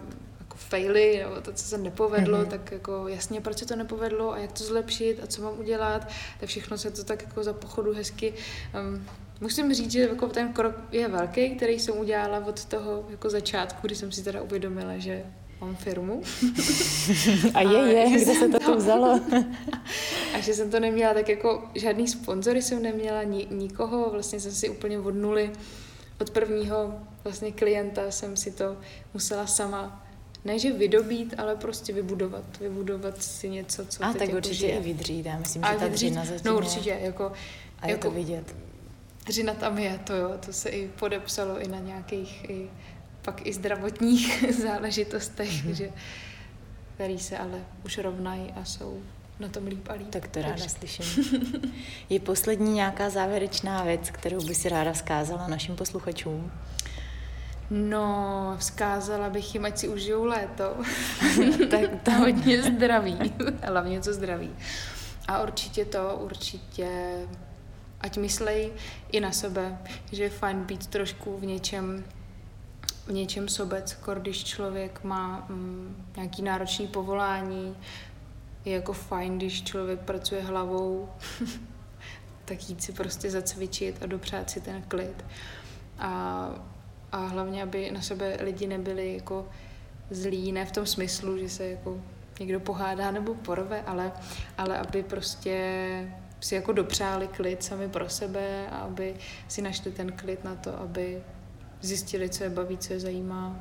faily, nebo to, co se nepovedlo, mm-hmm. tak jako jasně, proč se to nepovedlo a jak to zlepšit a co mám udělat, tak všechno se to tak jako za pochodu hezky um, Musím říct, že jako ten krok je velký, který jsem udělala od toho jako začátku, kdy jsem si teda uvědomila, že mám firmu. *laughs*
A je, je, kde se to tu vzalo? *laughs*
a že jsem to neměla tak jako, žádný sponzory jsem neměla, ni, nikoho, vlastně jsem si úplně od nuly, od prvního vlastně klienta jsem si to musela sama ne, že vydobít, ale prostě vybudovat. Vybudovat si něco, co
A tak jako určitě žije. i vydřít, já myslím, a že ta dřina zatím
No určitě, jako...
A je jako, to vidět.
Dřina tam je, to jo, to se i podepsalo i na nějakých, i, pak i zdravotních *laughs* záležitostech, mm-hmm. že, který se ale už rovnají a jsou na tom líp a líp.
Tak to ráda slyším. je poslední nějaká závěrečná věc, kterou by si ráda vzkázala našim posluchačům?
No, vzkázala bych jim, ať si užijou léto. *laughs* tak to hodně zdraví. Hlavně co zdraví. A určitě to, určitě, ať myslej i na sebe, že je fajn být trošku v něčem, v něčem sobec, když člověk má mm, nějaký náročný povolání, je jako fajn, když člověk pracuje hlavou, *laughs* tak jít si prostě zacvičit a dopřát si ten klid. A a hlavně, aby na sebe lidi nebyli jako zlí, ne v tom smyslu, že se jako někdo pohádá nebo porve, ale, ale aby prostě si jako dopřáli klid sami pro sebe a aby si našli ten klid na to, aby zjistili, co je baví, co je zajímá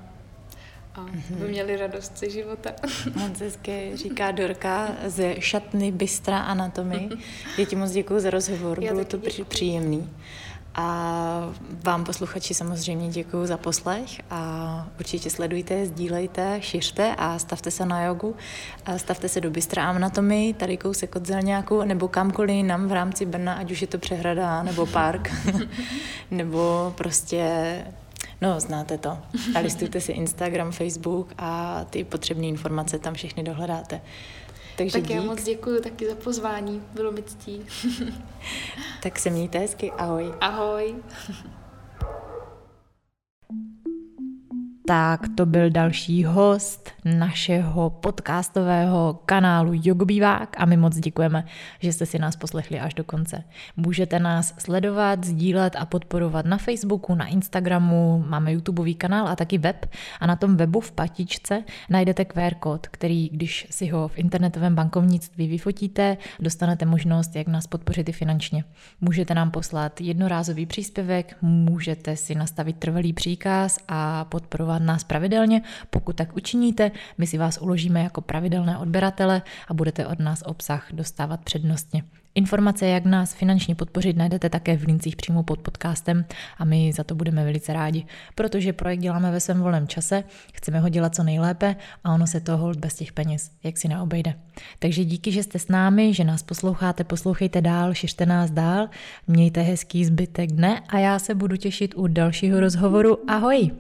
a mm-hmm. aby měli radost ze života. *laughs*
Moc hezky říká Dorka ze šatny Bystra Anatomy. *laughs* Já ti moc děkuji za rozhovor, Já bylo to děkuji. příjemný. A vám posluchači samozřejmě děkuji za poslech a určitě sledujte, sdílejte, šiřte a stavte se na jogu. A stavte se do Bystra Anatomy, tady kousek od Zelňáku, nebo kamkoliv nám v rámci Brna, ať už je to přehrada nebo park, *laughs* nebo prostě No, znáte to. A listujte si Instagram, Facebook a ty potřebné informace tam všechny dohledáte.
Takže tak dík. já moc děkuji taky za pozvání, bylo mi ctí.
tak se mějte hezky, ahoj.
Ahoj.
Tak to byl další host našeho podcastového kanálu Jogobývák a my moc děkujeme, že jste si nás poslechli až do konce. Můžete nás sledovat, sdílet a podporovat na Facebooku, na Instagramu, máme YouTubeový kanál a taky web a na tom webu v patičce najdete QR kód, který, když si ho v internetovém bankovnictví vyfotíte, dostanete možnost, jak nás podpořit i finančně. Můžete nám poslat jednorázový příspěvek, můžete si nastavit trvalý příkaz a podporovat nás pravidelně. Pokud tak učiníte, my si vás uložíme jako pravidelné odběratele a budete od nás obsah dostávat přednostně. Informace, jak nás finančně podpořit, najdete také v lincích přímo pod podcastem a my za to budeme velice rádi, protože projekt děláme ve svém volném čase, chceme ho dělat co nejlépe a ono se to hold bez těch peněz, jak si neobejde. Takže díky, že jste s námi, že nás posloucháte, poslouchejte dál, šiřte nás dál, mějte hezký zbytek dne a já se budu těšit u dalšího rozhovoru. Ahoj!